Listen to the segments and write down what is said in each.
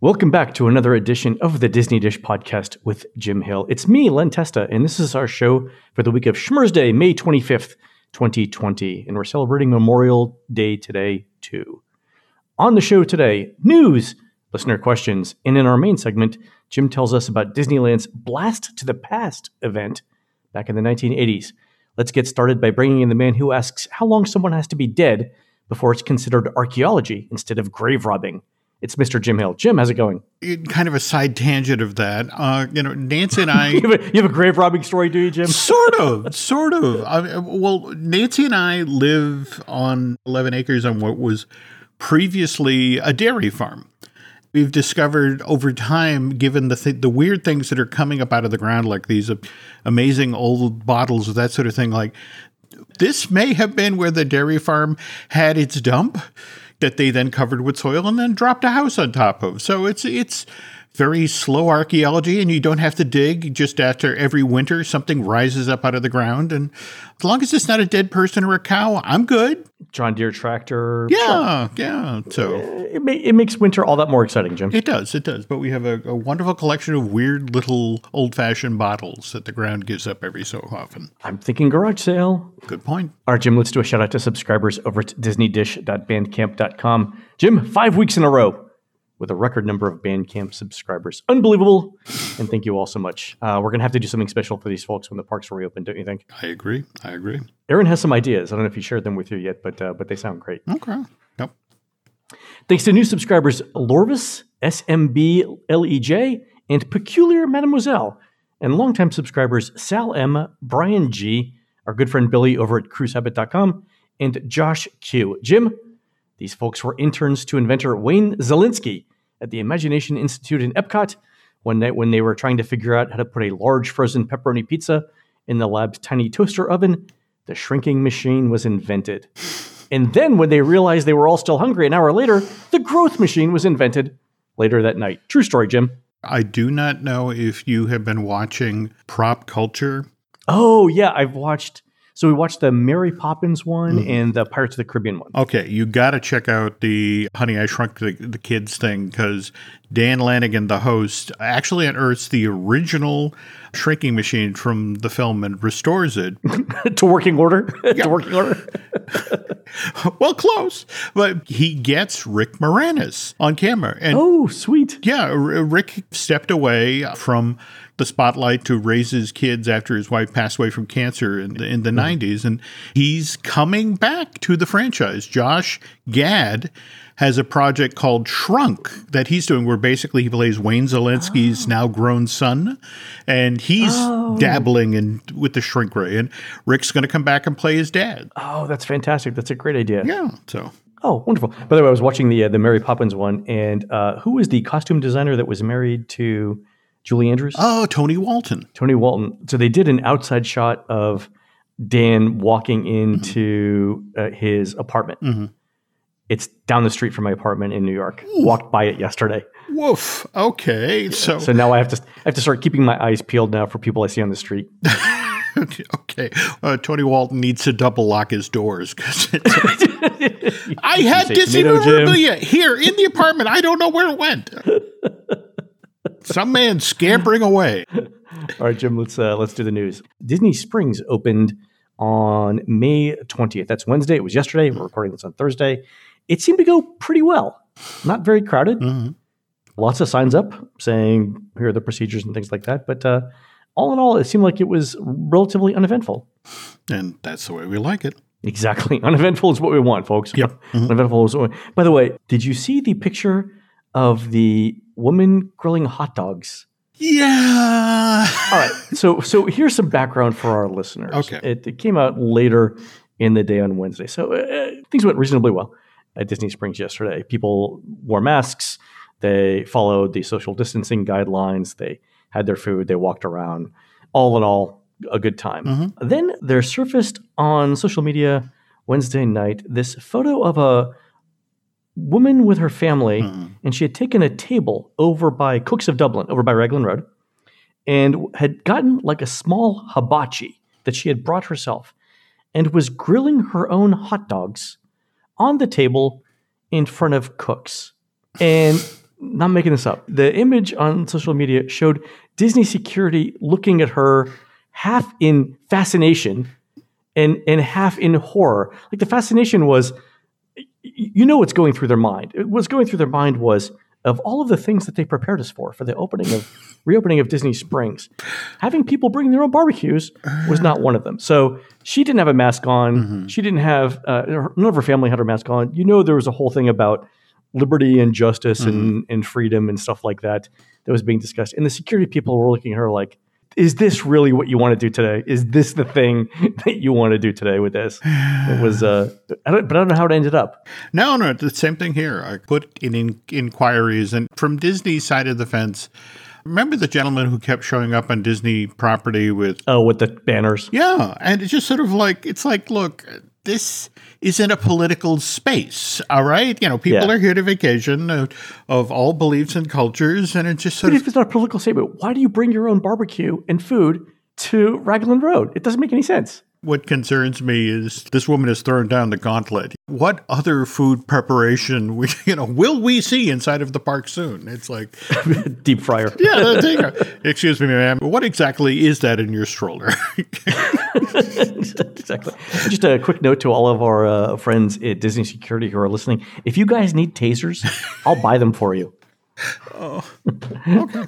Welcome back to another edition of the Disney Dish podcast with Jim Hill. It's me, Len Testa, and this is our show for the week of Schmurz Day, May 25th, 2020. And we're celebrating Memorial Day today, too. On the show today, news, listener questions, and in our main segment, Jim tells us about Disneyland's Blast to the Past event back in the 1980s. Let's get started by bringing in the man who asks how long someone has to be dead before it's considered archaeology instead of grave robbing. It's Mr. Jim Hill. Jim, how's it going? kind of a side tangent of that. Uh, you know, Nancy and I. you, have a, you, have a, grave robbing story, do you, Jim? Sort of, sort of. I, well, Nancy and I live on 11 acres on what was previously a dairy farm. We've discovered over time, given the th- the weird things that are coming up out of the ground, like these amazing old bottles that sort of thing, like this may have been where the dairy farm had its dump that they then covered with soil and then dropped a house on top of. So it's it's very slow archaeology and you don't have to dig just after every winter something rises up out of the ground. And as long as it's not a dead person or a cow i'm good. John deere tractor? Yeah yeah so. Uh, it, ma- it makes winter all that more exciting jim. It does it does. But we have a, a wonderful collection of weird little old-fashioned bottles that the ground gives up every so often. I'm thinking garage sale. Good point. All right jim let's do a shout out to subscribers over at disneydish.bandcamp.com jim five weeks in a row with a record number of Bandcamp subscribers. Unbelievable. And thank you all so much. Uh, we're going to have to do something special for these folks when the parks reopen, don't you think? I agree. I agree. Aaron has some ideas. I don't know if he shared them with you yet, but uh, but they sound great. Okay. Yep. Thanks to new subscribers Lorvis, SMB LEJ, and Peculiar Mademoiselle, and longtime subscribers Sal M, Brian G, our good friend Billy over at cruisehabit.com, and Josh Q. Jim, these folks were interns to inventor Wayne Szalinski at the Imagination Institute in Epcot one night when they were trying to figure out how to put a large frozen pepperoni pizza in the lab's tiny toaster oven. The shrinking machine was invented. And then, when they realized they were all still hungry an hour later, the growth machine was invented later that night. True story, Jim. I do not know if you have been watching prop culture. Oh, yeah, I've watched so we watched the Mary Poppins one mm-hmm. and the Pirates of the Caribbean one. Okay, you got to check out the Honey I Shrunk the, the Kids thing because Dan Lanigan, the host, actually unearths the original shrinking machine from the film and restores it to working order. to working order. well, close, but he gets Rick Moranis on camera. And oh, sweet! Yeah, Rick stepped away from the spotlight to raise his kids after his wife passed away from cancer in the, in the mm-hmm. 90s. And he's coming back to the franchise. Josh Gad has a project called Shrunk that he's doing, where basically he plays Wayne Szalinski's oh. now grown son, and he's oh. dabbling in with the shrink ray. And Rick's going to come back and play his dad. Oh, that's fantastic! That's a great idea. Yeah. So. Oh, wonderful! By the way, I was watching the uh, the Mary Poppins one, and uh, who was the costume designer that was married to Julie Andrews? Oh, Tony Walton. Tony Walton. So they did an outside shot of Dan walking into mm-hmm. uh, his apartment. Mm-hmm. It's down the street from my apartment in New York. Ooh. Walked by it yesterday. Woof. Okay. So so now I have to I have to start keeping my eyes peeled now for people I see on the street. okay. Uh, Tony Walton needs to double lock his doors because I had memorabilia here in the apartment. I don't know where it went. Some man scampering away. All right, Jim. Let's uh, let's do the news. Disney Springs opened on May 20th. That's Wednesday. It was yesterday. We're recording this on Thursday. It seemed to go pretty well. Not very crowded. Mm-hmm. Lots of signs up saying here are the procedures and things like that. But uh, all in all, it seemed like it was relatively uneventful. And that's the way we like it. Exactly. Uneventful is what we want, folks. Yep. Mm-hmm. Uneventful is what we, By the way, did you see the picture of the woman grilling hot dogs. Yeah. All right. So so here's some background for our listeners. Okay. It, it came out later in the day on Wednesday, so uh, things went reasonably well at Disney Springs yesterday. People wore masks. They followed the social distancing guidelines. They had their food. They walked around. All in all, a good time. Mm-hmm. Then there surfaced on social media Wednesday night this photo of a woman with her family, mm. and she had taken a table over by Cookes of Dublin, over by Raglan Road, and had gotten like a small hibachi that she had brought herself, and was grilling her own hot dogs on the table in front of Cookes. And not making this up. The image on social media showed Disney security looking at her half in fascination and and half in horror. Like the fascination was, you know, what's going through their mind. What's going through their mind was of all of the things that they prepared us for for the opening of reopening of Disney Springs, having people bring their own barbecues was not one of them. So she didn't have a mask on. Mm-hmm. She didn't have uh, none of her family had her mask on. You know, there was a whole thing about liberty and justice mm-hmm. and, and freedom and stuff like that that was being discussed. And the security people were looking at her like, is this really what you want to do today? Is this the thing that you want to do today with this? It was, uh, I don't, but I don't know how it ended up. No, no, the same thing here. I put in, in inquiries, and from Disney's side of the fence, remember the gentleman who kept showing up on Disney property with oh, with the banners? Yeah, and it's just sort of like it's like, look, this is in a political space. All right, you know, people yeah. are here to vacation of, of, all beliefs and cultures, and it's just sort but of. If it's not a political statement, why do you bring your own barbecue and food to Raglan Road? It doesn't make any sense. What concerns me is this woman has thrown down the gauntlet. What other food preparation, we, you know, will we see inside of the park soon? It's like deep fryer. Yeah, excuse me, ma'am. What exactly is that in your stroller? exactly. Just a quick note to all of our uh, friends at Disney Security who are listening: if you guys need tasers, I'll buy them for you. Oh, okay.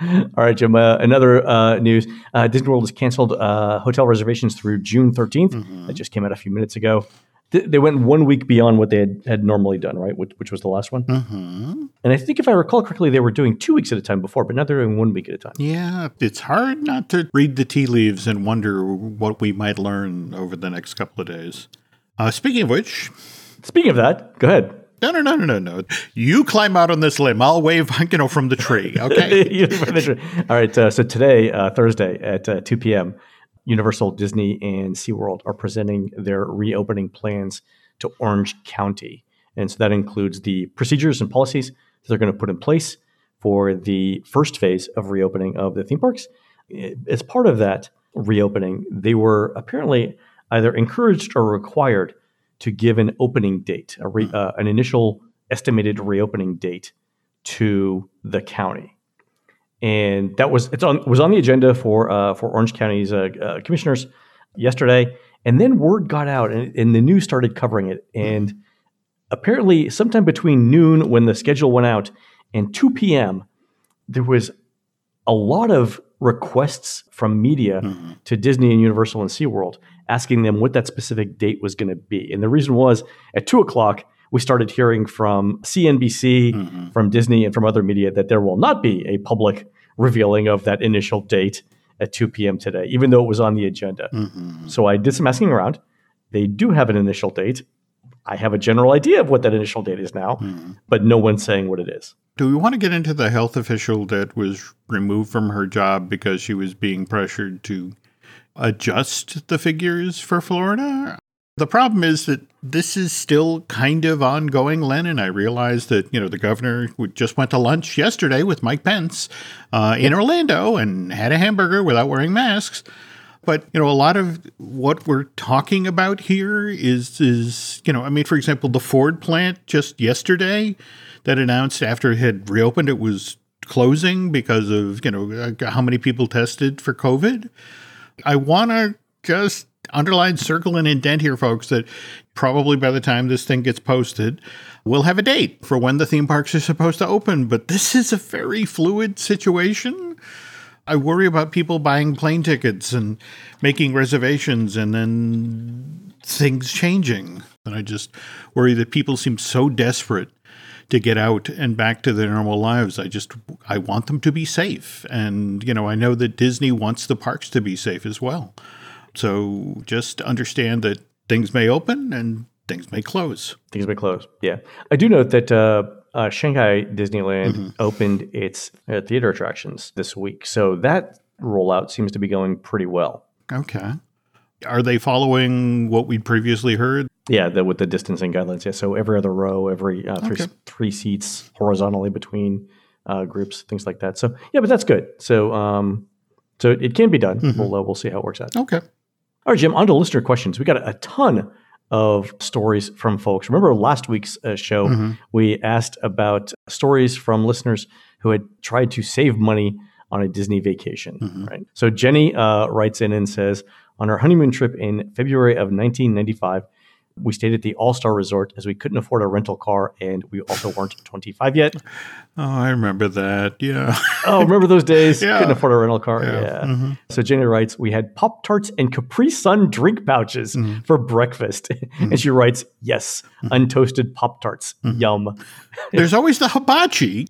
All right, Jim. Uh, another uh, news: uh, Disney World has canceled uh, hotel reservations through June 13th. Mm-hmm. That just came out a few minutes ago. Th- they went one week beyond what they had, had normally done, right? Which, which was the last one. Mm-hmm. And I think, if I recall correctly, they were doing two weeks at a time before, but now they're doing one week at a time. Yeah, it's hard not to read the tea leaves and wonder what we might learn over the next couple of days. Uh, speaking of which, speaking of that, go ahead. No, no, no, no, no, no. You climb out on this limb. I'll wave, you know, from the tree. Okay. All right. Uh, so today, uh, Thursday at uh, 2 p.m., Universal, Disney, and SeaWorld are presenting their reopening plans to Orange County. And so that includes the procedures and policies that they're going to put in place for the first phase of reopening of the theme parks. As part of that reopening, they were apparently either encouraged or required to give an opening date, re, hmm. uh, an initial estimated reopening date to the county. And that was it's on was on the agenda for uh, for Orange County's uh, uh commissioners yesterday, and then word got out, and, and, the news started covering it. And apparently, sometime between noon when the schedule went out and 2 p.m., there was a lot of requests from media mm-hmm. to Disney and Universal and SeaWorld asking them what that specific date was going to be. And the reason was at two o'clock, we started hearing from CNBC, mm-hmm. from Disney, and from other media that there will not be a public revealing of that initial date at 2 p.m. today, even though it was on the agenda. Mm-hmm. So I did some asking around. They do have an initial date. I have a general idea of what that initial date is now, mm-hmm. but no one's saying what it is. Do we want to get into the health official that was removed from her job because she was being pressured to adjust the figures for Florida? The problem is that this is still kind of ongoing, Len, and I realize that, you know, the governor just went to lunch yesterday with Mike Pence uh, in Orlando and had a hamburger without wearing masks. But, you know, a lot of what we're talking about here is, is, you know, I mean, for example, the Ford plant just yesterday that announced after it had reopened it was closing because of, you know, how many people tested for COVID. I want to just underline, circle, and indent here, folks, that probably by the time this thing gets posted, we'll have a date for when the theme parks are supposed to open. But this is a very fluid situation. I worry about people buying plane tickets and making reservations and then things changing. And I just worry that people seem so desperate to get out and back to their normal lives. I just I want them to be safe, and you know I know that Disney wants the parks to be safe as well. So just understand that things may open and things may close. Things may close. Yeah, I do note that. Uh, uh, Shanghai Disneyland mm-hmm. opened its uh, theater attractions this week, so that rollout seems to be going pretty well. Okay. Are they following what we'd previously heard? Yeah, the, with the distancing guidelines. Yeah, so every other row, every uh, three okay. three seats horizontally between uh, groups, things like that. So yeah, but that's good. So um, so it can be done. Mm-hmm. We'll uh, we'll see how it works out. Okay. All right, Jim. On to listener questions. We got a, a ton of stories from folks. Remember last week's uh, show, Mm-hmm. we asked about stories from listeners who had tried to save money on a Disney vacation, Mm-hmm. right? So Jenny uh, writes in and says, on our honeymoon trip in February of 1995, we stayed at the All Star Resort as we couldn't afford a rental car and we also weren't 25 yet. Oh, I remember that. Yeah. Oh, remember those days? Yeah. Couldn't afford a rental car. Yeah. Yeah. Mhm. So Jenny writes, we had Pop Tarts and Capri Sun drink pouches Mm-hmm. for breakfast. and she writes, yes, untoasted Pop Tarts. Mm-hmm. Yum. There's always the hibachi.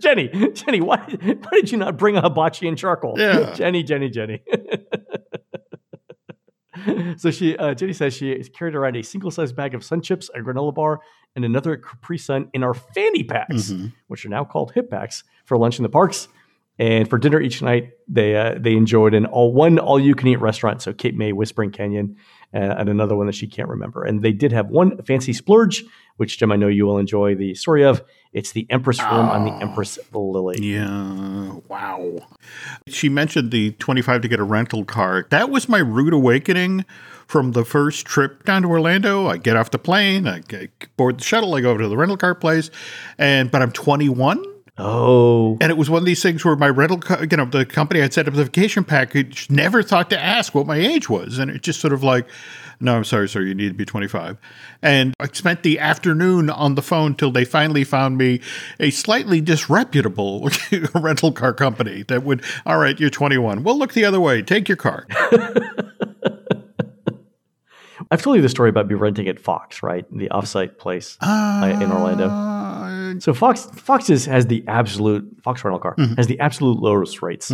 Jenny, Jenny, why, why did you not bring a hibachi and charcoal? Yeah. Jenny, Jenny, Jenny. so she, uh, Jenny says she carried around a single-sized bag of Sun Chips, a granola bar, and another Capri Sun in our fanny packs, Mm-hmm. which are now called hip packs, for lunch in the parks. And for dinner each night, they uh, they enjoyed an all one all you can eat restaurant. So Cape May, Whispering Canyon, and another one that she can't remember. And they did have one fancy splurge, which Jim I know you will enjoy the story of. It's the Empress Room on the ah. Empress Lily. Yeah. Wow. She mentioned the 25 to get a rental car. That was my rude awakening from the first trip down to Orlando. I get off the plane, I board the shuttle, I go over to the rental car place, and but I'm 21. Oh, And it was one of these things where my rental, co- you know, the company had set up the vacation package never thought to ask what my age was. And it just sort of like, no, I'm sorry, sir, you need to be 25. And I spent the afternoon on the phone till they finally found me a slightly disreputable rental car company that would, all right, you're 21. Well, look the other way. Take your car. I've told you the story about me renting at Fox, right? The offsite place uh, in Orlando. Uh, So Fox Fox is, has the absolute Fox rental car has the absolute lowest rates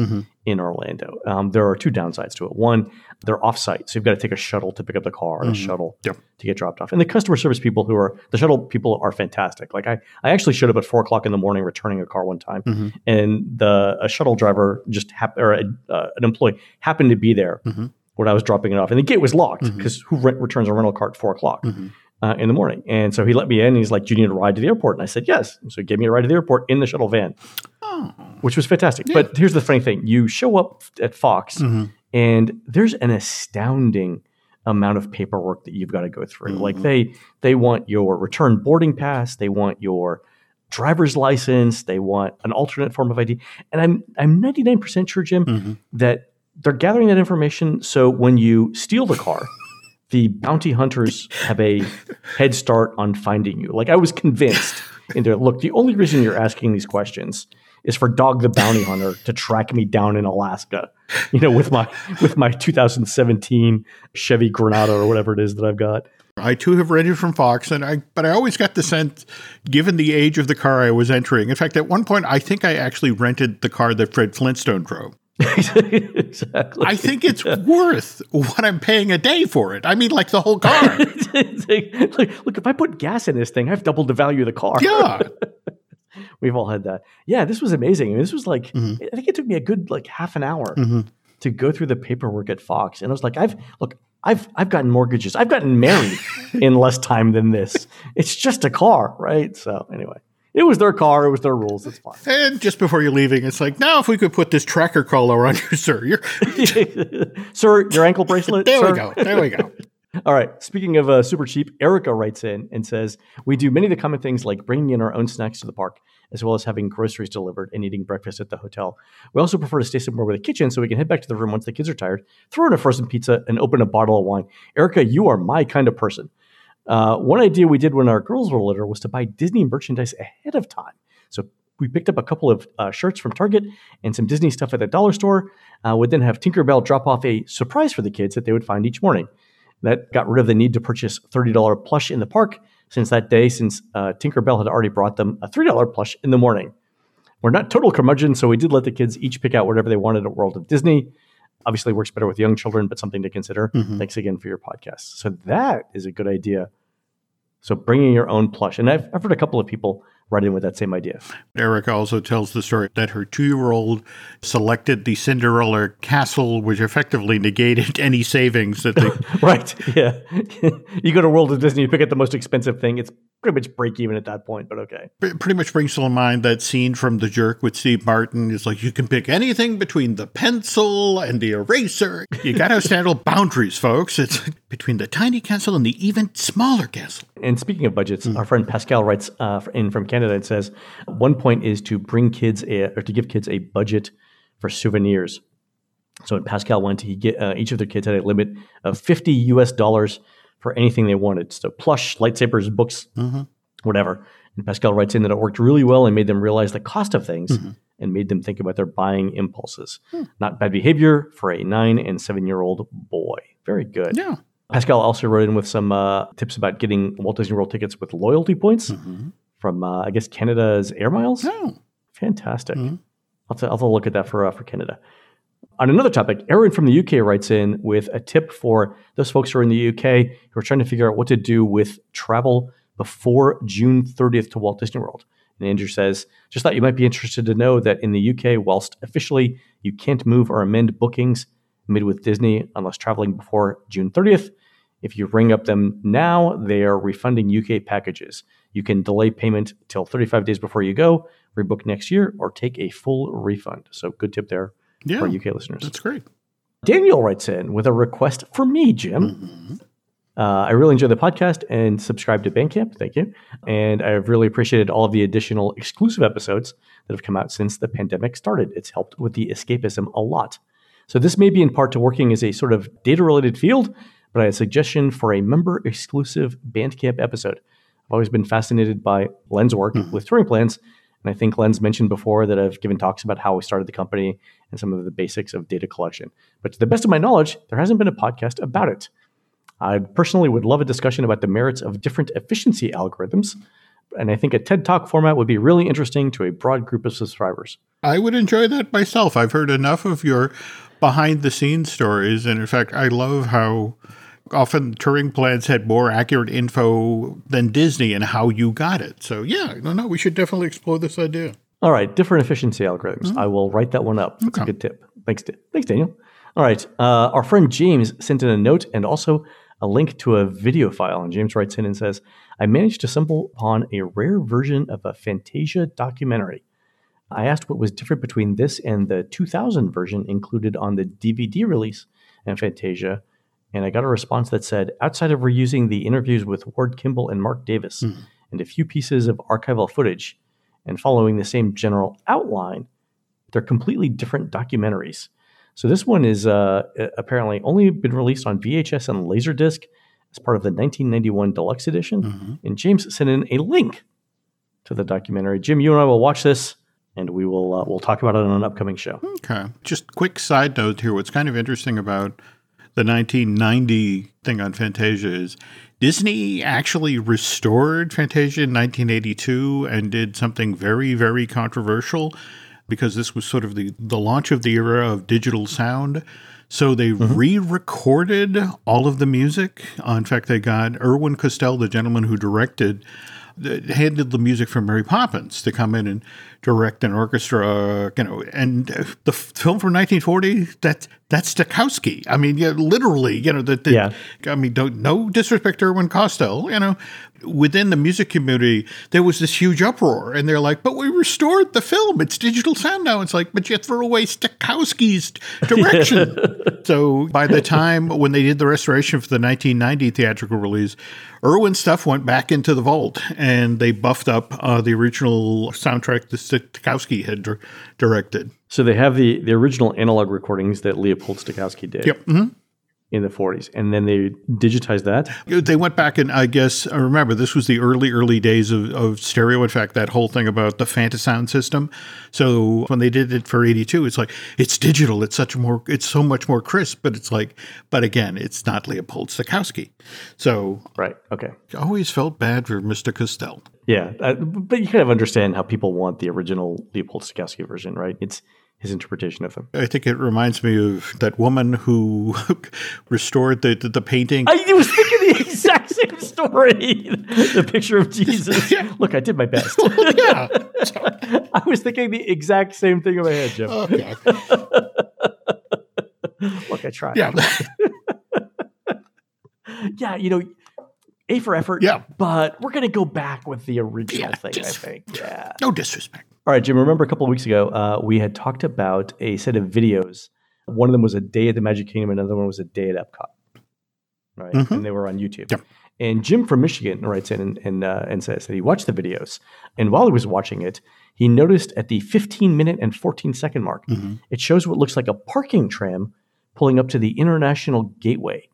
in Orlando. Um, there are two downsides to it. One, they're offsite, so you've got to take a shuttle to pick up the car and a shuttle Yep. to get dropped off. And the customer service people who are the shuttle people are fantastic. Like I, I actually showed up at four o'clock in the morning returning a car one time, and the a shuttle driver just hap- or a, uh, an employee happened to be there when I was dropping it off, and the gate was locked because who rent, returns a rental car at four o'clock? Uh, in the morning. And so he let me in. And he's like, "Do you need a ride to the airport?" And I said, "Yes." So he gave me a ride to the airport in the shuttle van, oh. which was fantastic. But here's the funny thing: you show up at Fox, mm-hmm. and there's an astounding amount of paperwork that you've got to go through. Like mm-hmm. they they want your return boarding pass, they want your driver's license, they want an alternate form of ID, and I'm I'm 99% sure, Jim, mm-hmm. that they're gathering that information so when you steal the car the bounty hunters have a head start on finding you. Like I was convinced in there, look, the only reason you're asking these questions is for Dog the Bounty Hunter to track me down in Alaska, you know, with my with my 2017 Chevy Granada or whatever it is that I've got. I too have rented from Fox, and I but I always got the sense, given the age of the car I was entering. In fact, at one point, I think I actually rented the car that Fred Flintstone drove. Exactly. I think it's worth what I'm paying a day for it. I mean, like the whole car. Like, look, if I put gas in this thing, I've doubled the value of the car. Yeah. We've all had that. Yeah, this was amazing. I mean, this was like, Mm-hmm. I think it took me a good like half an hour to go through the paperwork at Fox, and I was like, I've look, I've I've gotten mortgages, I've gotten married in less time than this. It's just a car, right? So anyway, it was their car, it was their rules. It's fine. And just before you're leaving, it's like, now if we could put this tracker collar on you, sir. You're, sir, your ankle bracelet. there sir? we go. There we go. All right. Speaking of uh, super cheap, Erica writes in and says, We do many of the common things like bringing in our own snacks to the park, as well as having groceries delivered and eating breakfast at the hotel. We also prefer to stay somewhere with a kitchen so we can head back to the room once the kids are tired, throw in a frozen pizza, and open a bottle of wine. Erica, you are my kind of person. Uh, one idea we did when our girls were little was to buy Disney merchandise ahead of time. So we picked up a couple of uh, shirts from Target and some Disney stuff at the dollar store. Uh, would then have Tinkerbell drop off a surprise for the kids that they would find each morning. That got rid of the need to purchase $30 plush in the park since that day, since uh, Tinkerbell had already brought them a $3 plush in the morning. We're not total curmudgeon, so we did let the kids each pick out whatever they wanted at World of Disney. Obviously, works better with young children, but something to consider. Mm-hmm. Thanks again for your podcast. So that is a good idea. So bringing your own plush, and I've, I've heard a couple of people write in with that same idea. Erica also tells the story that her two year old selected the Cinderella castle, which effectively negated any savings that they. right? Yeah. you go to World of Disney, you pick out the most expensive thing. It's pretty much break even at that point, but okay. It pretty much brings to mind that scene from The Jerk with Steve Martin. It's like you can pick anything between the pencil and the eraser. You got to establish boundaries, folks. It's between the tiny castle and the even smaller castle. And speaking of budgets, our friend Pascal writes uh, in from Canada and says one point is to bring kids a, or to give kids a budget for souvenirs. So when Pascal went, he get uh, each of their kids had a limit of fifty U.S. dollars for anything they wanted. So plush, lightsabers, books, whatever. And Pascal writes in that it worked really well and made them realize the cost of things and made them think about their buying impulses. Not bad behavior for a nine and seven year old boy. Very good. Yeah. Pascal also wrote in with some uh, tips about getting Walt Disney World tickets with loyalty points from, uh, I guess, Canada's Air Miles. Oh, Fantastic. I'll, t- I'll look at that for, uh, for Canada. On another topic, Aaron from the UK writes in with a tip for those folks who are in the UK who are trying to figure out what to do with travel before June 30th to Walt Disney World. And Andrew says, just thought you might be interested to know that in the UK, whilst officially you can't move or amend bookings made with Disney unless traveling before June 30th, if you ring up them now, they are refunding UK packages. You can delay payment till 35 days before you go, rebook next year, or take a full refund. So, good tip there yeah. for our UK listeners. That's great. Daniel writes in with a request for me, Jim. Uh, I really enjoy the podcast and subscribe to Bandcamp. Thank you. And I've really appreciated all of the additional exclusive episodes that have come out since the pandemic started. It's helped with the escapism a lot. So this may be in part to working as a sort of data related field, but I have a suggestion for a member exclusive Bandcamp episode. I've always been fascinated by Len's work with touring plans. And I think Len's mentioned before that I've given talks about how we started the company and some of the basics of data collection. But to the best of my knowledge, there hasn't been a podcast about it. I personally would love a discussion about the merits of different efficiency algorithms. And I think a TED Talk format would be really interesting to a broad group of subscribers. I would enjoy that myself. I've heard enough of your behind the scenes stories. And in fact, I love how often touring plans had more accurate info than Disney and how you got it. So, yeah, no, no, we should definitely explore this idea. All right, different efficiency algorithms. I will write that one up. That's a good tip. Thanks, thanks, Daniel. All right, uh, our friend James sent in a note and also a link to a video file. And James writes in and says, "I managed to stumble upon a rare version of a Fantasia documentary. I asked what was different between this and the 2000 version included on the DVD release and Fantasia." And I got a response that said, outside of reusing the interviews with Ward Kimball and Mark Davis and a few pieces of archival footage, and following the same general outline, they're completely different documentaries. So this one is uh, apparently only been released on VHS and Laserdisc as part of the 1991 Deluxe Edition. And James sent in a link to the documentary. Jim, you and I will watch this, and we will uh, we'll talk about it on an upcoming show. Okay. Just quick side note here. What's kind of interesting about the 1990 thing on Fantasia is Disney actually restored Fantasia in 1982 and did something very, very controversial because this was sort of the, the launch of the era of digital sound. So they re recorded all of the music. Uh, in fact, they got Irwin Kostal, the gentleman who directed, that handled the music for Mary Poppins to come in and direct an orchestra, you know, and uh, the film from 1940, that, that's Stokowski. I mean, yeah, literally, you know, that, that Yeah. I mean, don't, no disrespect to Irwin Kostal, you know, within the music community, there was this huge uproar and they're like, but we restored the film. It's digital sound now. It's like, but you threw away Stokowski's direction. so by the time when they did the restoration for the 1990 theatrical release, Irwin stuff went back into the vault and they buffed up uh, the original soundtrack that Stokowski had dir- directed. So they have the the original analog recordings that Leopold Stokowski did Yep. hmm in the 40s, and then they digitized that. They went back and I guess I remember this was the early early days of, of stereo. In fact, that whole thing about the Fantasound system. So when they did it for eighty two, it's like it's digital. It's such more. It's so much more crisp. But it's like, but again, it's not Leopold Stokowski. So Right. Okay. I always felt bad for Mister Kostal. Yeah, uh, but you kind of understand how people want the original Leopold Stokowski version, right? It's his interpretation of them. I think it reminds me of that woman who restored the, the, the painting. I was thinking the exact same story. the picture of Jesus. Look, I did my best. yeah. I was thinking the exact same thing in my head, Jim. Oh, okay. Look, I tried. Yeah. yeah, you know, A for effort. Yeah. But we're going to go back with the original Yeah, thing, just- I think. Yeah. No disrespect. All right, Jim, remember a couple of weeks ago, uh, we had talked about a set of videos. One of them was a day at the Magic Kingdom, another one was a day at Epcot. Right. Mhm. And they were on YouTube. And Jim from Michigan writes in and, and, uh, and says that he watched the videos. And while he was watching it, he noticed at the 15 minute and 14 second mark, Mhm. it shows what looks like a parking tram pulling up to the International Gateway.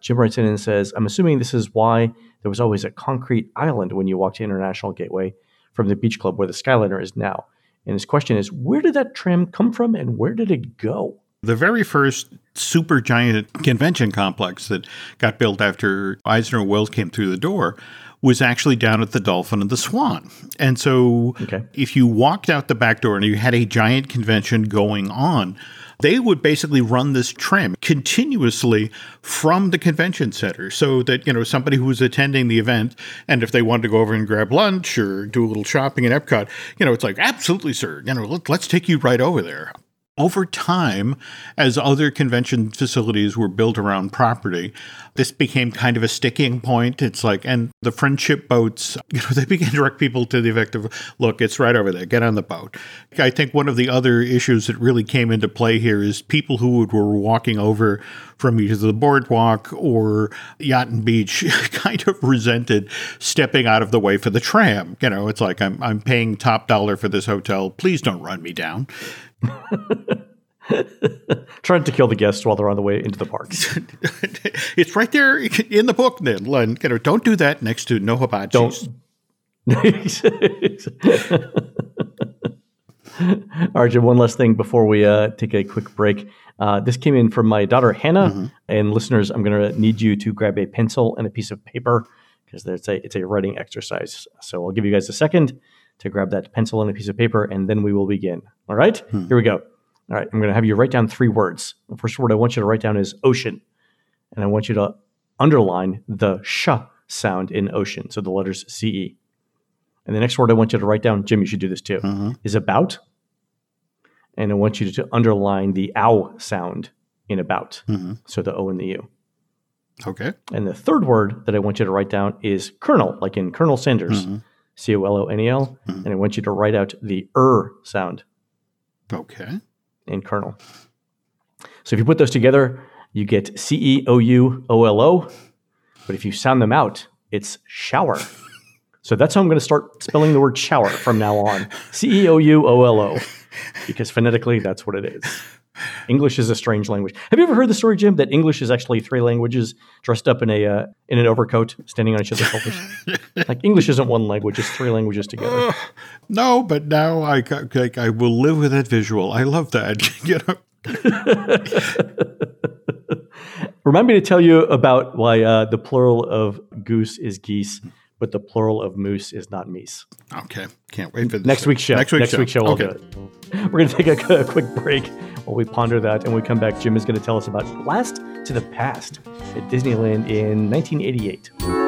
Jim writes in and says, I'm assuming this is why there was always a concrete island when you walked to International Gateway from the beach club where the Skyliner is now. And his question is, where did that tram come from and where did it go? The very first super giant convention complex that got built after Eisner and Wells came through the door was actually down at the Dolphin and the Swan. And so Okay. if you walked out the back door and you had a giant convention going on, they would basically run this tram continuously from the convention center so that, you know, somebody who was attending the event and if they wanted to go over and grab lunch or do a little shopping in Epcot, you know, it's like, absolutely, sir, you know, let, let's take you right over there over time, as other convention facilities were built around property, this became kind of a sticking point. It's like, and the friendship boats, you know, they began to direct people to the effect of, look, it's right over there, get on the boat. I think one of the other issues that really came into play here is people who were walking over from either the boardwalk or Yacht and Beach kind of resented stepping out of the way for the tram. You know, it's like, I'm, I'm paying top dollar for this hotel. Please don't run me down. Trying to kill the guests while they're on the way into the park. it's right there in the book, then. Len. You know, don't do that next to no hibachi. Don't. All right, Jim, one last thing before we uh, take a quick break. Uh, this came in from my daughter, Hannah. And listeners, I'm going to need you to grab a pencil and a piece of paper because it's a, it's a writing exercise. So I'll give you guys a second to grab that pencil and a piece of paper, and then we will begin. All right? Here we go. All right, I'm going to have you write down three words. The first word I want you to write down is ocean. And I want you to underline the sh sound in ocean, so the letters CE. And the next word I want you to write down, Jim, you should do this too, Mhm. is about. And I want you to underline the ow sound in about, Mhm. so the O and the U. Okay. And the third word that I want you to write down is Colonel, like in Colonel Sanders, Mhm. C O L O N E L. Mhm. And I want you to write out the er sound Okay. in Colonel. So if you put those together, you get C E O U O L O. But if you sound them out, it's shower. So that's how I'm going to start spelling the word shower from now on. C E O U O L O. Because phonetically, that's what it is. English is a strange language. Have you ever heard the story, Jim, that English is actually three languages dressed up in a uh, in an overcoat, standing on each other's shoulders? like English isn't one language; it's three languages together. No, but now I, ca- I will live with that visual. I love that. you know. Remind me to tell you about why uh, the plural of goose is geese, but the plural of moose is not meese. Okay. Can't wait for this. Next week's show. Next week's show. show we'll okay. do it. We're going to take a, a quick break while we ponder that. And when we come back, Jim is going to tell us about Blast to the Past at Disneyland in 1988.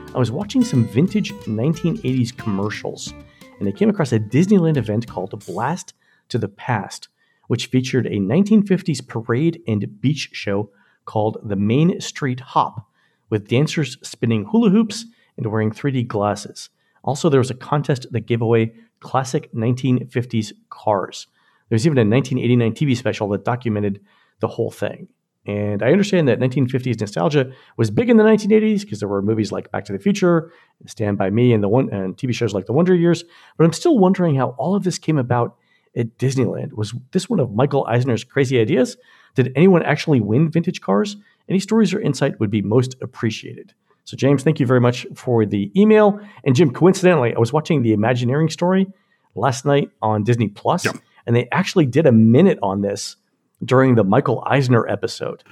I was watching some vintage 1980s commercials, and I came across a Disneyland event called Blast to the Past, which featured a 1950s parade and beach show called the Main Street Hop, with dancers spinning hula hoops and wearing 3D glasses. Also, there was a contest that gave away classic 1950s cars. There's even a 1989 TV special that documented the whole thing. And I understand that 1950s nostalgia was big in the 1980s because there were movies like Back to the Future, Stand by Me, and the one and TV shows like The Wonder Years. But I'm still wondering how all of this came about at Disneyland. Was this one of Michael Eisner's crazy ideas? Did anyone actually win vintage cars? Any stories or insight would be most appreciated. So, James, thank you very much for the email. And Jim, coincidentally, I was watching the Imagineering story last night on Disney Plus, Yep. and they actually did a minute on this during the Michael Eisner episode.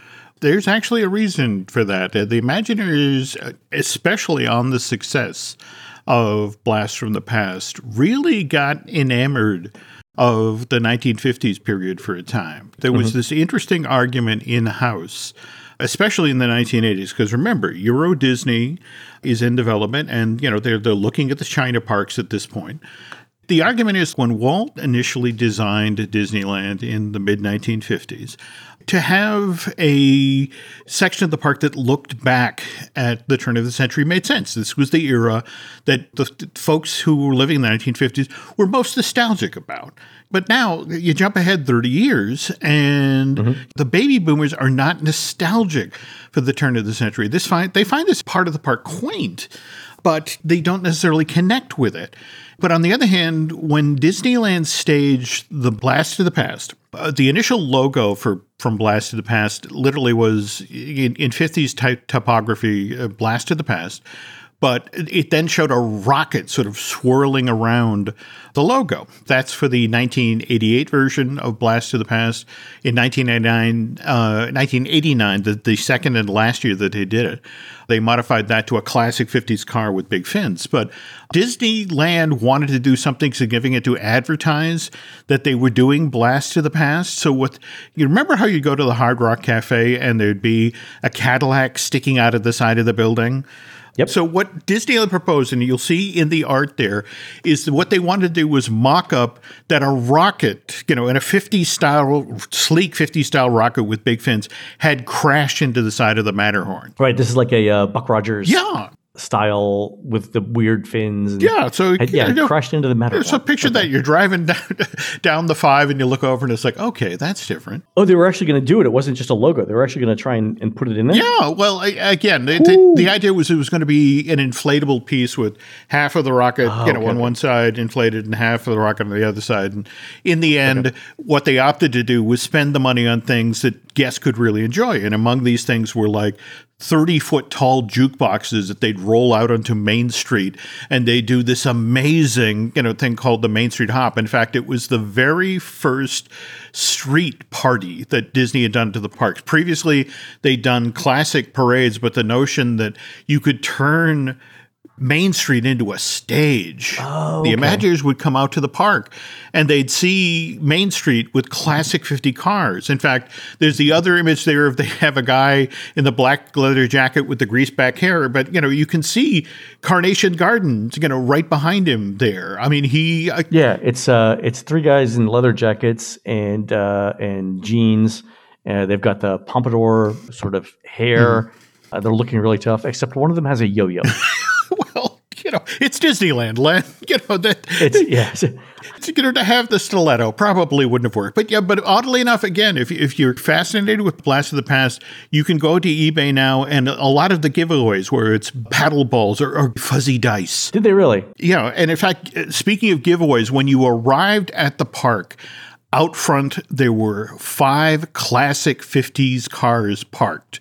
there's actually a reason for that. Uh, the Imagineers, uh, especially on the success of Blast from the Past, really got enamored of the 1950s period for a time. There was mm-hmm. this interesting argument in house, especially in the 1980s, because remember, Euro Disney is in development and, you know, they're, they're looking at the China parks at this point. The argument is when Walt initially designed Disneyland in the mid 1950s, to have a section of the park that looked back at the turn of the century made sense. This was the era that the folks who were living in the 1950s were most nostalgic about. But now you jump ahead 30 years, and mm-hmm. the baby boomers are not nostalgic for the turn of the century. This find, they find this part of the park quaint, but they don't necessarily connect with it. But on the other hand, when Disneyland staged the Blast to the Past, uh, the initial logo for from Blast to the Past literally was in, in 50s type topography, uh, Blast to the Past, but it then showed a rocket sort of swirling around the logo. That's for the 1988 version of Blast to the Past. In 1989, uh, 1989 the, the second and last year that they did it, they modified that to a classic 50s car with big fins. But Disneyland wanted to do something significant to advertise that they were doing Blast to the Past. So, what you remember how you go to the Hard Rock Cafe and there'd be a Cadillac sticking out of the side of the building? Yep. So what Disneyland proposed, and you'll see in the art there, is that what they wanted to do was mock up that a rocket, you know, in a 50 style, sleek 50 style rocket with big fins, had crashed into the side of the Matterhorn. Right. This is like a uh, Buck Rogers. Yeah style with the weird fins. yeah, so had, yeah, you know, crashed into the metal. So picture okay. that you're driving down, down the five, and you look over, and it's like, okay, that's different. Oh, they were actually going to do it. It wasn't just a logo. They were actually going to try and, and, put it in there. Yeah. Well, again, the, the, the, idea was it was going to be an inflatable piece with half of the rocket, oh, you know, okay, on okay. one side inflated, and half of the rocket on the other side. And in the end, what they opted to do was spend the money on things that guests could really enjoy. And among these things were like 30 foot tall jukeboxes that they'd roll out onto Main Street and they do this amazing, you know, thing called the Main Street Hop. In fact, it was the very first street party that Disney had done to the parks. Previously, they'd done classic parades, but the notion that you could turn Main Street into a stage. Oh, okay. The Imagineers would come out to the park and they'd see Main Street with classic 50 cars. In fact, there's the other image there of they have a guy in the black leather jacket with the greased back hair, but you know, you can see Carnation Gardens, you know, right behind him there. I mean, he uh, Yeah, it's uh it's three guys in leather jackets and uh and jeans. Uh, they've got the pompadour sort of hair. Mm. Uh, they're looking really tough, except one of them has a yo-yo. well, you know, it's Disneyland, Len. You know that it's yes. You know, to have the stiletto probably wouldn't have worked. But yeah, but oddly enough, again, if if you're fascinated with Blast of the Past, you can go to eBay now, and a lot of the giveaways where it's paddle balls or, or fuzzy dice. Did they really? Yeah, and in fact, uh, speaking of giveaways, when you arrived at the park. Out front, there were five classic 50s cars parked.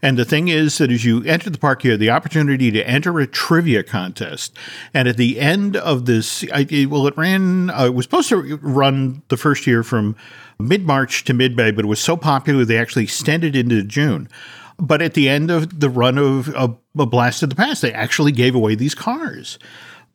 And the thing is that as you enter the park, you have the opportunity to enter a trivia contest. And at the end of this, well, it ran, uh, it was supposed to run the first year from mid March to mid May, but it was so popular they actually extended into June. But at the end of the run of a Blast of the Past, they actually gave away these cars.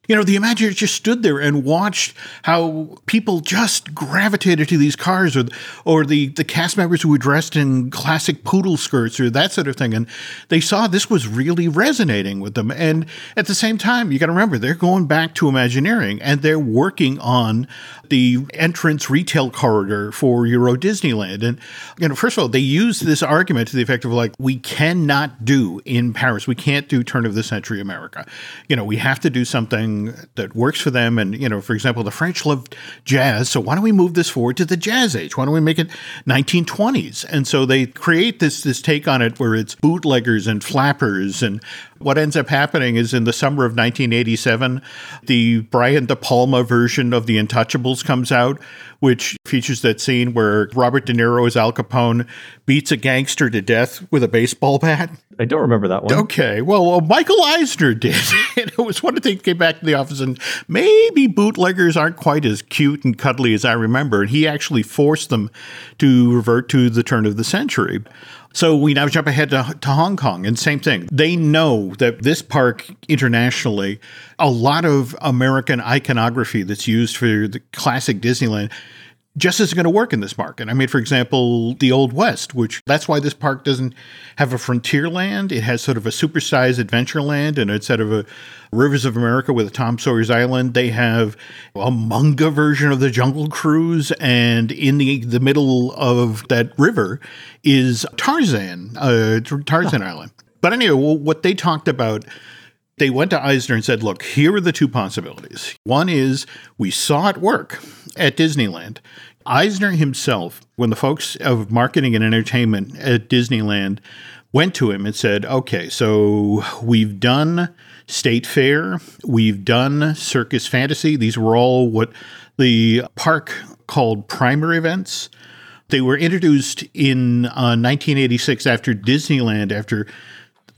You know, the Imagineers just stood there and watched how people just gravitated to these cars, or or the the cast members who were dressed in classic poodle skirts or that sort of thing, and they saw this was really resonating with them. And at the same time, you got to remember they're going back to Imagineering and they're working on the entrance retail corridor for Euro Disneyland. And you know, first of all, they use this argument to the effect of like, we cannot do in Paris, we can't do turn of the century America. You know, we have to do something that works for them. And, you know, for example, the French loved jazz. So why don't we move this forward to the jazz age? Why don't we make it 1920s? And so they create this, this take on it where it's bootleggers and flappers and what ends up happening is in the summer of 1987, the Brian De Palma version of The Untouchables comes out, which features that scene where Robert De Niro as Al Capone beats a gangster to death with a baseball bat. I don't remember that one. Okay. Well, well Michael Eisner did. and it was one of the things came back to the office, and maybe bootleggers aren't quite as cute and cuddly as I remember. And he actually forced them to revert to the turn of the century. So we now jump ahead to, to Hong Kong, and same thing. They know that this park internationally, a lot of American iconography that's used for the classic Disneyland just isn't going to work in this market. I mean, for example, the Old West, which that's why this park doesn't have a frontier land. It has sort of a supersized adventure land, and instead of a Rivers of America with a Tom Sawyer's Island, they have a manga version of the Jungle Cruise, and in the the middle of that river is Tarzan, uh, Tarzan Island. But anyway, what they talked about they went to Eisner and said, look, here are the two possibilities. One is we saw it work at Disneyland. Eisner himself, when the folks of marketing and entertainment at Disneyland went to him and said, okay, so we've done State Fair, we've done Circus Fantasy. These were all what the park called primary events. They were introduced in uh, 1986 after Disneyland, after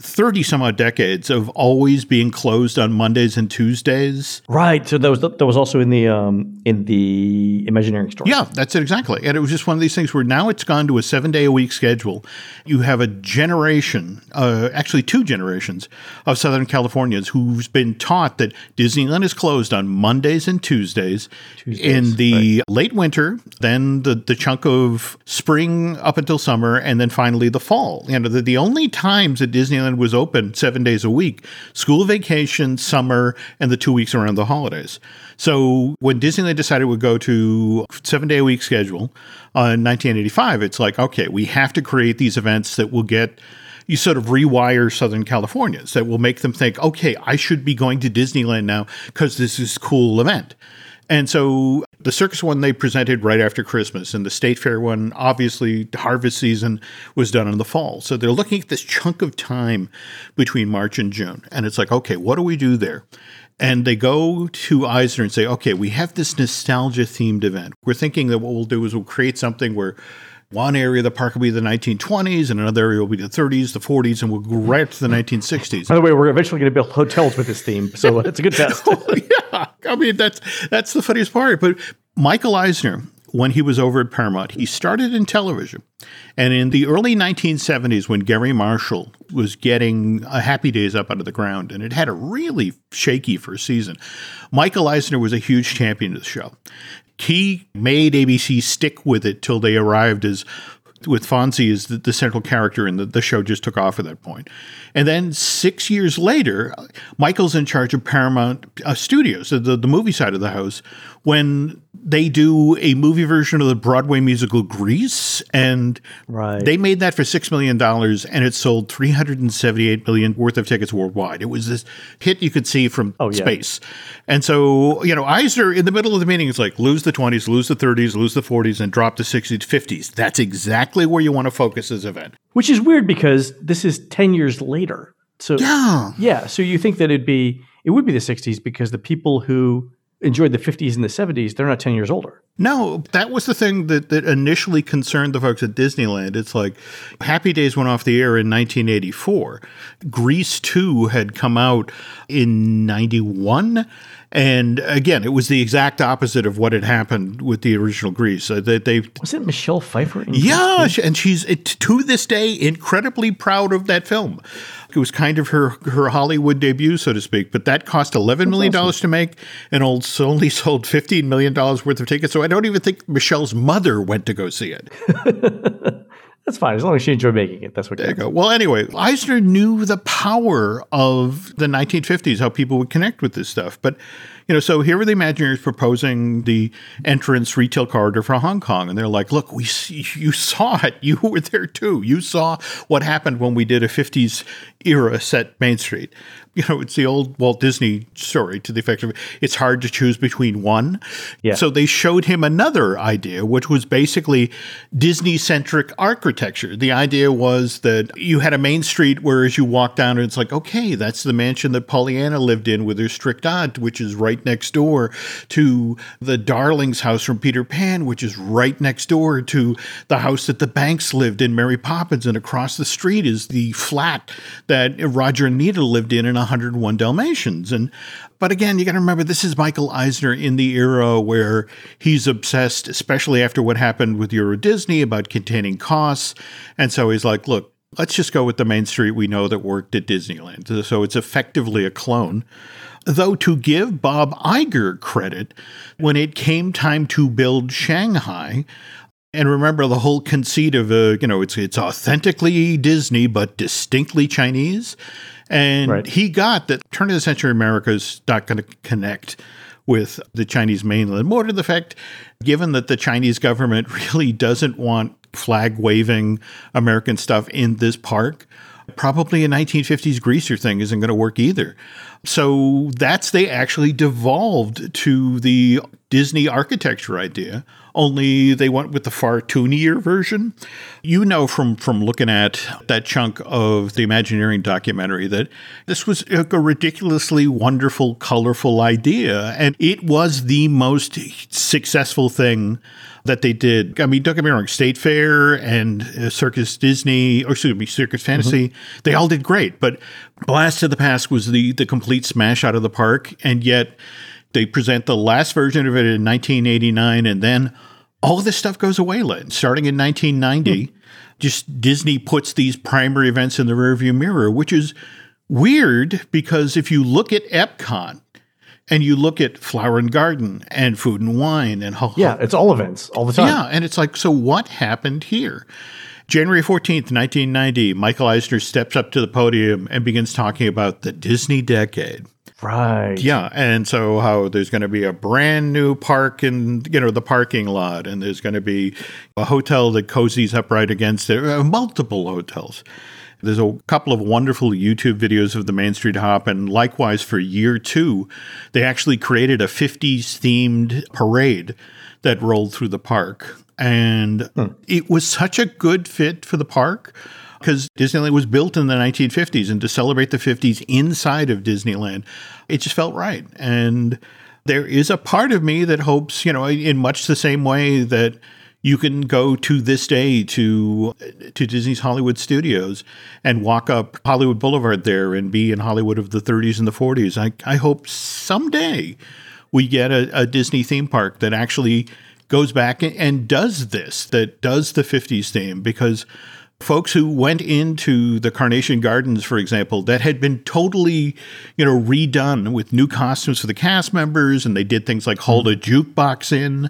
30 some odd decades of always being closed on Mondays and Tuesdays. Right. So that was that was also in the um in the Imagineering store. Yeah, that's it exactly. And it was just one of these things where now it's gone to a 7-day a week schedule. You have a generation, uh, actually two generations of Southern Californians who's been taught that Disneyland is closed on Mondays and Tuesdays, Tuesdays in the right. late winter, then the the chunk of spring up until summer and then finally the fall. You know, the, the only times that Disneyland Disneyland was open seven days a week school vacation, summer, and the two weeks around the holidays. So when Disneyland decided we'd go to seven day a week schedule uh, in 1985, it's like, okay, we have to create these events that will get you sort of rewire Southern Californians that will make them think, okay, I should be going to Disneyland now because this is cool event. And so the circus one they presented right after Christmas, and the state fair one, obviously, the harvest season was done in the fall. So they're looking at this chunk of time between March and June. And it's like, okay, what do we do there? And they go to Eisner and say, okay, we have this nostalgia themed event. We're thinking that what we'll do is we'll create something where one area of the park will be the 1920s, and another area will be the 30s, the 40s, and we'll go right to the 1960s. By the way, we're eventually going to build hotels with this theme, so it's a good test. oh, yeah, I mean that's that's the funniest part. But Michael Eisner, when he was over at Paramount, he started in television, and in the early 1970s, when Garry Marshall was getting a Happy Days up out of the ground, and it had a really shaky first season, Michael Eisner was a huge champion of the show he made ABC stick with it till they arrived as with Fonzie as the, the central character, and the, the show just took off at that point. And then six years later, Michael's in charge of Paramount uh, Studios, the, the movie side of the house, when they do a movie version of the Broadway musical Grease, and right. they made that for six million dollars, and it sold three hundred and seventy-eight million worth of tickets worldwide. It was this hit you could see from oh, yeah. space, and so you know Eisner in the middle of the meeting is like lose the twenties, lose the thirties, lose the forties, and drop the sixties, fifties. That's exactly where you want to focus this event. Which is weird because this is ten years later. So yeah, yeah. So you think that it'd be it would be the '60s because the people who enjoyed the 50s and the 70s, they're not 10 years older. No, that was the thing that, that initially concerned the folks at Disneyland. It's like Happy Days went off the air in 1984. Grease 2 had come out in 91. And again, it was the exact opposite of what had happened with the original Grease. Uh, they, they, was it Michelle Pfeiffer? yeah, and she's to this day incredibly proud of that film. It was kind of her her Hollywood debut, so to speak. But that cost eleven million dollars awesome. to make, and old only sold fifteen million dollars worth of tickets. So I don't even think Michelle's mother went to go see it. That's fine as long as she enjoyed making it. That's what. There you go. Well, anyway, Eisner knew the power of the 1950s, how people would connect with this stuff. But you know, so here are the Imagineers proposing the entrance retail corridor for Hong Kong, and they're like, "Look, we see, you saw it. You were there too. You saw what happened when we did a 50s era set Main Street you know, it's the old Walt Disney story to the effect of it's hard to choose between one. Yeah. So they showed him another idea, which was basically Disney centric architecture. The idea was that you had a main street where as you walk down, it's like, okay, that's the mansion that Pollyanna lived in with her strict aunt, which is right next door to the Darling's house from Peter Pan, which is right next door to the house that the Banks lived in, Mary Poppins. And across the street is the flat that Roger and Nita lived in in 101 Dalmatians. And but again, you got to remember this is Michael Eisner in the era where he's obsessed, especially after what happened with Euro Disney about containing costs. And so he's like, look, let's just go with the Main Street we know that worked at Disneyland. So it's effectively a clone. Though to give Bob Iger credit, when it came time to build Shanghai, and remember the whole conceit of uh, you know it's it's authentically Disney but distinctly Chinese, and Right. he got that turn of the century America is not going to connect with the Chinese mainland. More to the fact, given that the Chinese government really doesn't want flag waving American stuff in this park, probably a 1950s greaser thing isn't going to work either. So that's they actually devolved to the Disney architecture idea. Only they went with the far toonier version. You know from from looking at that chunk of the Imagineering documentary that this was a ridiculously wonderful, colorful idea, and it was the most successful thing that they did. I mean, don't get me wrong, State Fair and uh, Circus Disney, or excuse me, Circus Fantasy, they all did great. But Blast to the Past was the the complete smash out of the park, and yet they present the last version of it in 1989, and then all of this stuff goes away. Len. Starting in 1990, hmm. just Disney puts these primary events in the rearview mirror, which is weird because if you look at Epcot and you look at Flower and Garden and Food and Wine and Ho- Yeah, it's all events all the time. yeah, and it's like, so what happened here? January 14th, 1990, Michael Eisner steps up to the podium and begins talking about the Disney decade. Right. Yeah, and so how there's going to be a brand new park in you know the parking lot, and there's going to be a hotel that cozies up right against it, uh, multiple hotels. There's a couple of wonderful YouTube videos of the Main Street Hop, and likewise for year two, they actually created a 50s themed parade that rolled through the park. And it was such a good fit for the park because Disneyland was built in the 1950s, and to celebrate the 50s inside of Disneyland, it just felt right. And there is a part of me that hopes, you know, in much the same way that you can go to this day to to Disney's Hollywood Studios and walk up Hollywood Boulevard there and be in Hollywood of the 30s and the 40s. I, I hope someday we get a, a Disney theme park that actually goes back and, and does this, that does the 50s theme, because folks who went into the Carnation Gardens, for example, that had been totally, you know, redone with new costumes for the cast members, and they did things like hauled mm-hmm. a jukebox in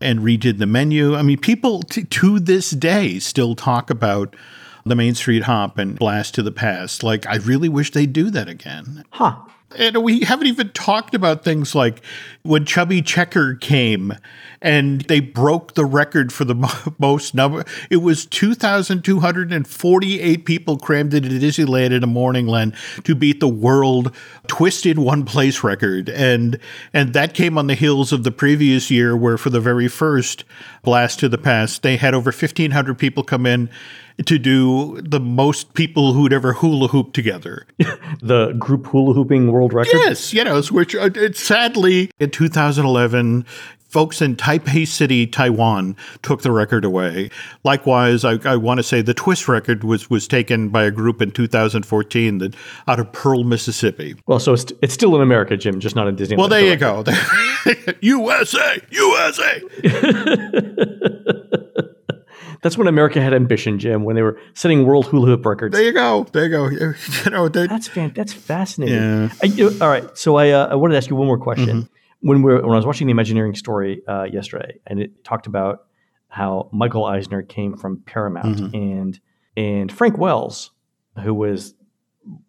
and redid the menu. I mean, people t- to this day still talk about the Main Street Hop and Blast to the Past. Like, I really wish they'd do that again. Huh. And we haven't even talked about things like when Chubby Checker came and they broke the record for the most number. It was 2,248 people crammed into Disneyland in a morning, Len, to beat the world twisted one place record. And, and that came on the heels of the previous year where for the very first Blast to the Past, they had over 1,500 people come in to do the most people who'd ever hula hoop together. The group hula hooping world record. Yes, you know, which uh, it, sadly in 2011, folks in Taipei City, Taiwan, took the record away. Likewise, I, I want to say the Twist record was was taken by a group in 2014 that out of Pearl, Mississippi. Well, so it's, it's still in America, Jim, just not in Disneyland. Well, there you go, USA, USA. That's when America had ambition, Jim, when they were setting world hula hoop records. There you go, there you go. You know, they, That's fan. That's fascinating. Yeah. I, you- all right. So I uh, I wanted to ask you one more question. Mm-hmm. When we were, when I was watching the Imagineering story uh, yesterday, and it talked about how Michael Eisner came from Paramount Mm-hmm. and and Frank Wells, who was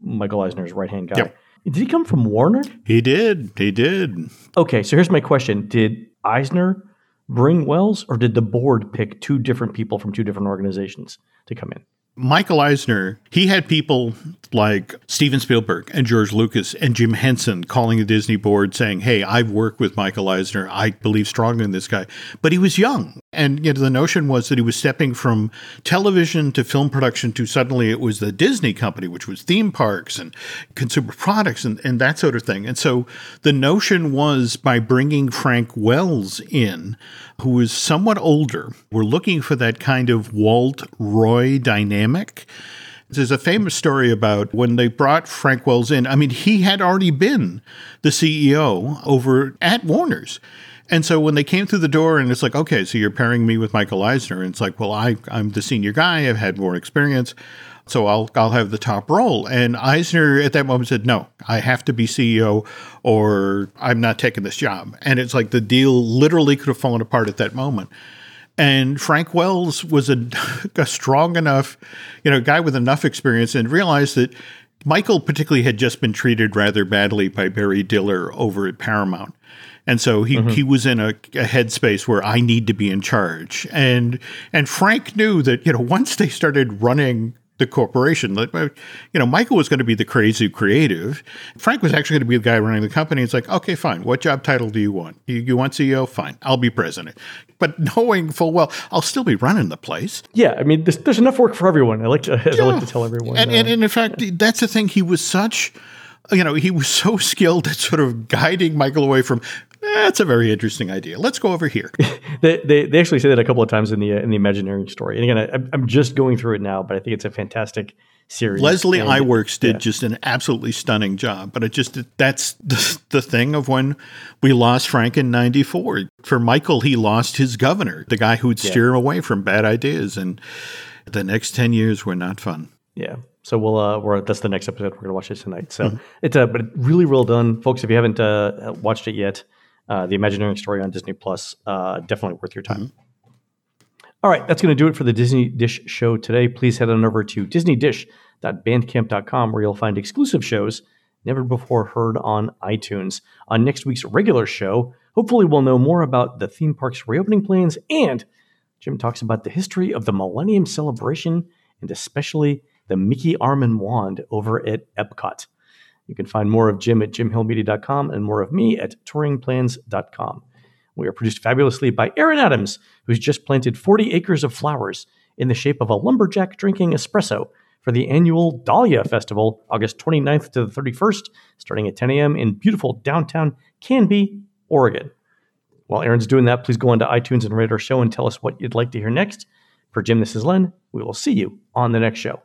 Michael Eisner's right hand guy. Yep. Did he come from Warner? he did, he did. Okay, so here's my question: Did Eisner bring Wells, or did the board pick two different people from two different organizations to come in? Michael Eisner, he had people like Steven Spielberg and George Lucas and Jim Henson calling the Disney board saying, Hey, I've worked with Michael Eisner. I believe strongly in this guy. But he was young. And you know, the notion was that he was stepping from television to film production to suddenly it was the Disney company, which was theme parks and consumer products and, and that sort of thing. And so the notion was by bringing Frank Wells in, who was somewhat older, we're looking for that kind of Walt Roy dynamic. There's a famous story about when they brought Frank Wells in. I mean, he had already been the CEO over at Warner's. And so when they came through the door and it's like, okay, so you're pairing me with Michael Eisner. And it's like, well, I, I'm the senior guy. I've had more experience. So I'll I'll have the top role. And Eisner at that moment said, No, I have to be CEO or I'm not taking this job. And it's like the deal literally could have fallen apart at that moment. And Frank Wells was a, a strong enough, you know, guy with enough experience and realized that Michael particularly had just been treated rather badly by Barry Diller over at Paramount. And so he, mm-hmm. he was in a, a headspace where I need to be in charge. And and Frank knew that, you know, once they started running the corporation. You know, Michael was going to be the crazy creative. Frank was actually going to be the guy running the company. It's like, okay, fine. What job title do you want? You, you, want CEO? Fine. I'll be president. But knowing full well, I'll still be running the place. Yeah, I mean, there's, there's enough work for everyone. I like to, yeah. I like to tell everyone. And, uh, and, and in fact, that's the thing. He was such you know, he was so skilled at sort of guiding Michael away from that's a very interesting idea. Let's go over here. they, they, they, actually say that a couple of times in the uh, in the Imagineering story. And again, I, am just going through it now, but I think it's a fantastic series. Leslie and, Iwerks did yeah. just an absolutely stunning job. But it just that's the, the thing of when we lost Frank in '94. For Michael, he lost his governor, the guy who'd steer yeah. him away from bad ideas, and the next ten years were not fun. Yeah. So we'll uh, we're that's the next episode. We're gonna watch it tonight. So mm-hmm. it's uh, but really well done, folks. If you haven't uh, watched it yet, uh, the Imagineering story on Disney Plus. Uh, definitely worth your time. Mm-hmm. All right, that's going to do it for the Disney Dish show today. Please head on over to disneydish.bandcamp.com where you'll find exclusive shows never before heard on iTunes. On next week's regular show, hopefully we'll know more about the theme park's reopening plans and Jim talks about the history of the Millennium Celebration and especially the Mickey Arm and Wand over at Epcot. You can find more of Jim at jimhillmedia.com and more of me at touringplans.com. We are produced fabulously by Aaron Adams, who's just planted 40 acres of flowers in the shape of a lumberjack drinking espresso for the annual Dahlia Festival, August 29th to the 31st, starting at 10 a.m. in beautiful downtown Canby, Oregon. While Aaron's doing that, please go on to iTunes and rate our show and tell us what you'd like to hear next. For Jim, this is Len. We will see you on the next show.